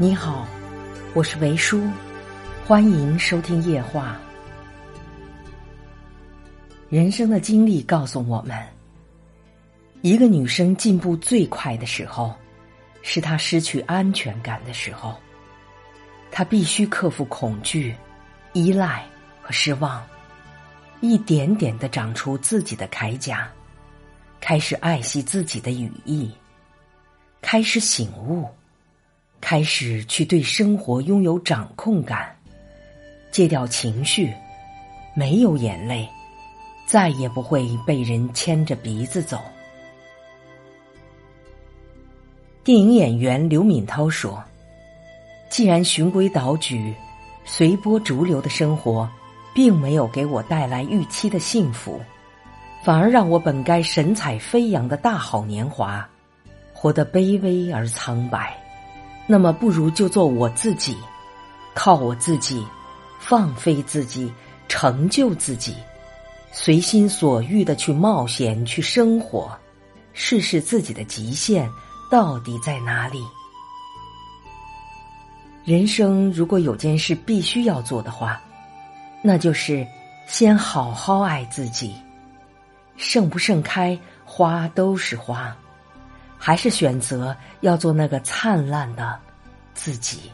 你好，我是维叔，欢迎收听夜话。人生的经历告诉我们，一个女生进步最快的时候，是她失去安全感的时候。她必须克服恐惧、依赖和失望，一点点的长出自己的铠甲，开始爱惜自己的羽翼，开始醒悟。开始去对生活拥有掌控感，戒掉情绪，没有眼泪，再也不会被人牵着鼻子走。电影演员刘敏涛说：“既然循规蹈矩、随波逐流的生活，并没有给我带来预期的幸福，反而让我本该神采飞扬的大好年华，活得卑微而苍白。”那么，不如就做我自己，靠我自己，放飞自己，成就自己，随心所欲的去冒险，去生活，试试自己的极限到底在哪里。人生如果有件事必须要做的话，那就是先好好爱自己。盛不盛开，花都是花。还是选择要做那个灿烂的自己。